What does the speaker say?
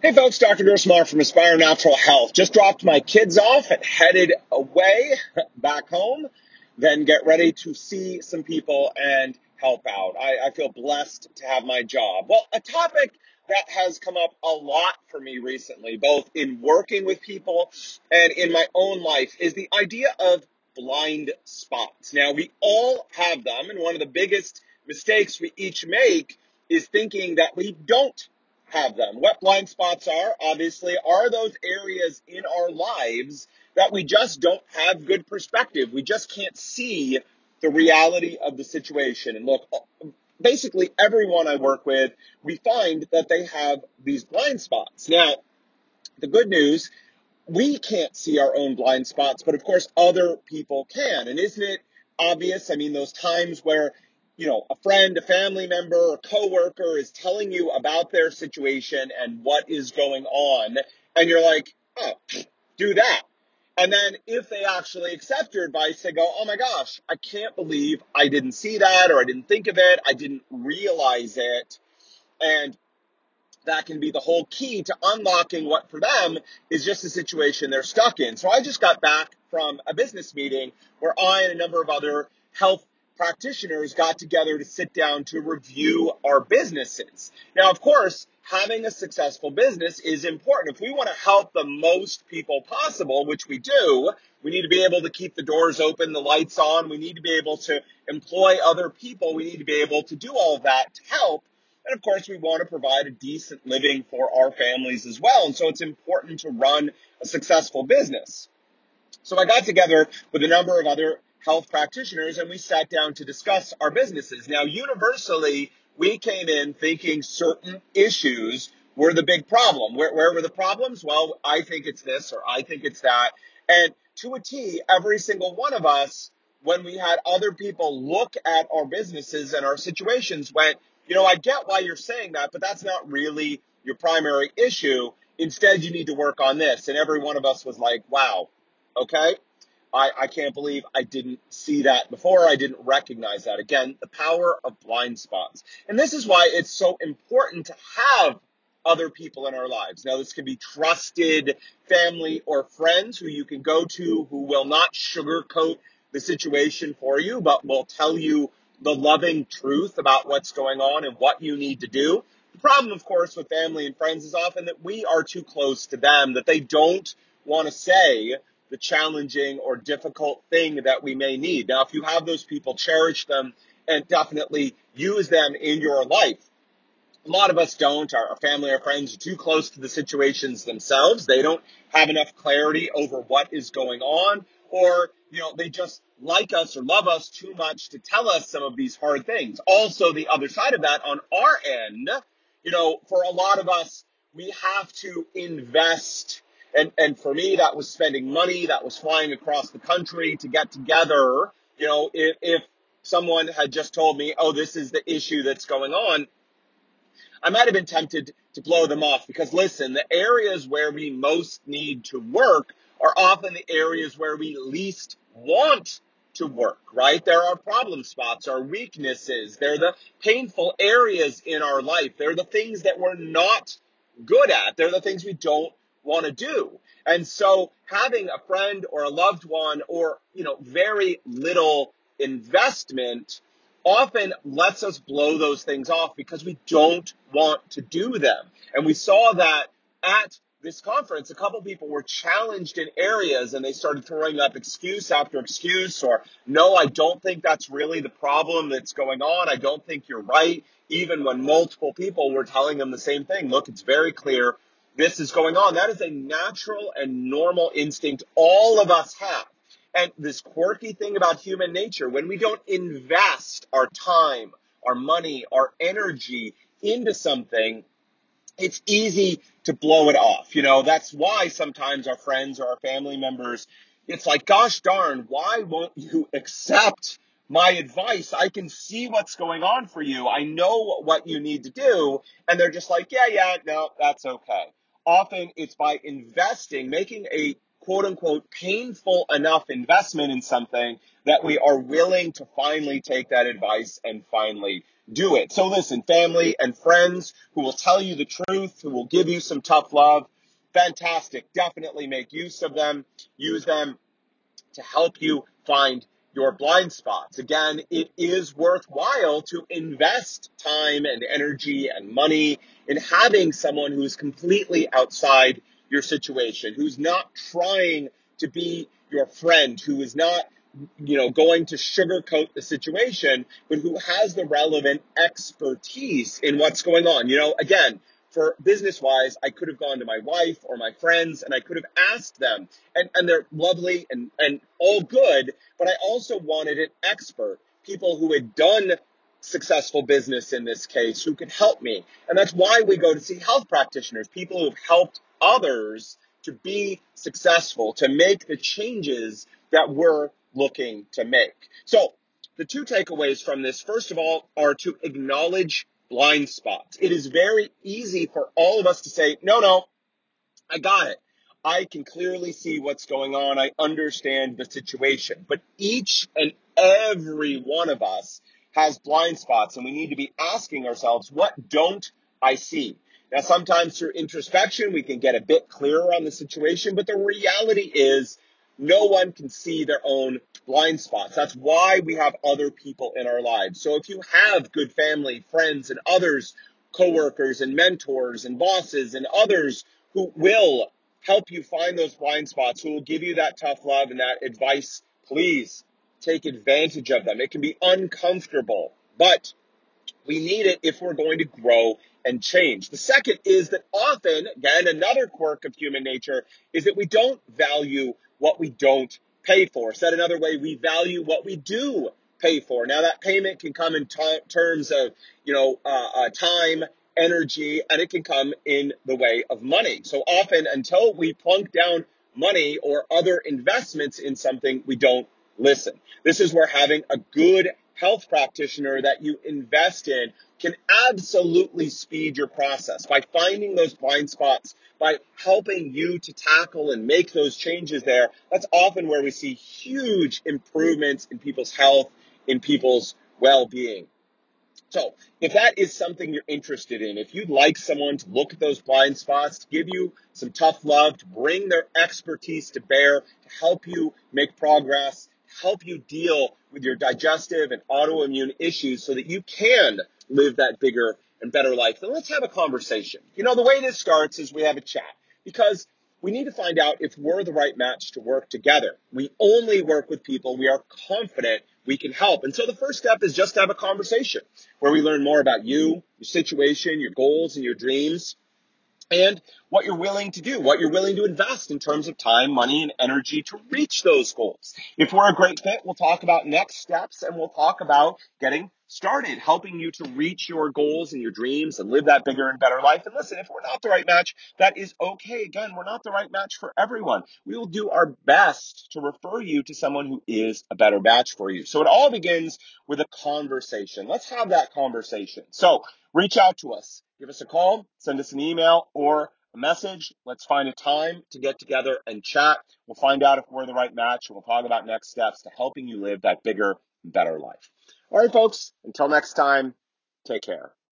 Hey folks, Dr. Gersmar from Aspire Natural Health. Just dropped my kids off and headed away back home. Then get ready to see some people and help out. I, I feel blessed to have my job. Well, a topic that has come up a lot for me recently, both in working with people and in my own life, is the idea of blind spots. Now, we all have them, and one of the biggest mistakes we each make is thinking that we don't have them. What blind spots are, obviously, are those areas in our lives that we just don't have good perspective. We just can't see the reality of the situation. And look, basically everyone I work with, we find that they have these blind spots. Now, the good news we can't see our own blind spots, but of course other people can. And isn't it obvious? I mean, those times where, you know, a friend, a family member, a coworker is telling you about their situation and what is going on, and you're like, oh, do that. And then if they actually accept your advice, they go, oh my gosh, I can't believe I didn't see that or I didn't think of it. I didn't realize it. And that can be the whole key to unlocking what for them is just a situation they're stuck in. So I just got back from a business meeting where I and a number of other health practitioners got together to sit down to review our businesses. Now, of course, having a successful business is important. If we want to help the most people possible, which we do, we need to be able to keep the doors open, the lights on. We need to be able to employ other people. We need to be able to do all of that to help. And of course, we want to provide a decent living for our families as well. And so it's important to run a successful business. So I got together with a number of other health practitioners and we sat down to discuss our businesses. Now, universally, we came in thinking certain issues were the big problem. Where, where were the problems? Well, I think it's this or I think it's that. And to a T, every single one of us, when we had other people look at our businesses and our situations, went, you know, I get why you're saying that, but that's not really your primary issue. Instead, you need to work on this. And every one of us was like, wow, okay. I, I can't believe I didn't see that before. I didn't recognize that. Again, the power of blind spots. And this is why it's so important to have other people in our lives. Now, this can be trusted family or friends who you can go to who will not sugarcoat the situation for you, but will tell you the loving truth about what's going on and what you need to do. The problem, of course, with family and friends is often that we are too close to them, that they don't want to say the challenging or difficult thing that we may need. Now, if you have those people, cherish them and definitely use them in your life. A lot of us don't. Our family or friends are too close to the situations themselves. They don't have enough clarity over what is going on, or, you know, they just like us or love us too much to tell us some of these hard things. Also, the other side of that on our end, you know, for a lot of us, we have to invest and and for me that was spending money that was flying across the country to get together you know if, if someone had just told me oh this is the issue that's going on i might have been tempted to blow them off because listen the areas where we most need to work are often the areas where we least want to work, right? There are problem spots, our weaknesses. They're the painful areas in our life. They're the things that we're not good at. They're the things we don't want to do. And so having a friend or a loved one or, you know, very little investment often lets us blow those things off because we don't want to do them. And we saw that at this conference, a couple people were challenged in areas and they started throwing up excuse after excuse or, no, I don't think that's really the problem that's going on. I don't think you're right. Even when multiple people were telling them the same thing. Look, it's very clear this is going on. That is a natural and normal instinct all of us have. And this quirky thing about human nature, when we don't invest our time, our money, our energy into something, it's easy to blow it off. You know, that's why sometimes our friends or our family members, it's like, gosh darn, why won't you accept my advice? I can see what's going on for you. I know what you need to do. And they're just like, yeah, yeah, no, that's okay. Often it's by investing, making a quote unquote painful enough investment in something that we are willing to finally take that advice and finally do it. So listen, family and friends who will tell you the truth, who will give you some tough love, fantastic. Definitely make use of them. Use them to help you find your blind spots. Again, it is worthwhile to invest time and energy and money in having someone who's completely outside your situation, who's not trying to be your friend, who is not you know, going to sugarcoat the situation, but who has the relevant expertise in what's going on. You know, again, for business wise, I could have gone to my wife or my friends and I could have asked them, and, and they're lovely and, and all good, but I also wanted an expert, people who had done successful business in this case, who could help me. And that's why we go to see health practitioners, people who've helped others to be successful, to make the changes that we're looking to make. So the two takeaways from this, first of all, are to acknowledge blind spots. It is very easy for all of us to say, no, no, I got it. I can clearly see what's going on. I understand the situation. But each and every one of us has blind spots and we need to be asking ourselves, what don't I see? Now, sometimes through introspection, we can get a bit clearer on the situation, but the reality is no one can see their own blind spots. That's why we have other people in our lives. So if you have good family, friends, and others, coworkers and mentors and bosses and others who will help you find those blind spots, who will give you that tough love and that advice, please take advantage of them. It can be uncomfortable, but we need it if we're going to grow and change. The second is that often, again, another quirk of human nature is that we don't value what we don't pay for. Said another way, we value what we do pay for. Now that payment can come in t- terms of, you know, uh, uh, time, energy, and it can come in the way of money. So often until we plunk down money or other investments in something, we don't listen. This is where having a good health practitioner that you invest in can absolutely speed your process by finding those blind spots, by helping you to tackle and make those changes there. That's often where we see huge improvements in people's health, in people's well-being. So if that is something you're interested in, if you'd like someone to look at those blind spots, to give you some tough love, to bring their expertise to bear, to help you make progress, help you deal with your digestive and autoimmune issues so that you can live that bigger and better life, then let's have a conversation. You know, the way this starts is we have a chat because we need to find out if we're the right match to work together. We only work with people we are confident we can help. And so the first step is just to have a conversation where we learn more about you, your situation, your goals, and your dreams and what you're willing to do, what you're willing to invest in terms of time, money, and energy to reach those goals. If we're a great fit, we'll talk about next steps and we'll talk about getting started, helping you to reach your goals and your dreams and live that bigger and better life. And listen, if we're not the right match, that is okay. Again, we're not the right match for everyone. We will do our best to refer you to someone who is a better match for you. So it all begins with a conversation. Let's have that conversation. So reach out to us. Give us a call, send us an email or a message. Let's find a time to get together and chat. We'll find out if we're the right match and we'll talk about next steps to helping you live that bigger, better life. All right, folks, until next time, take care.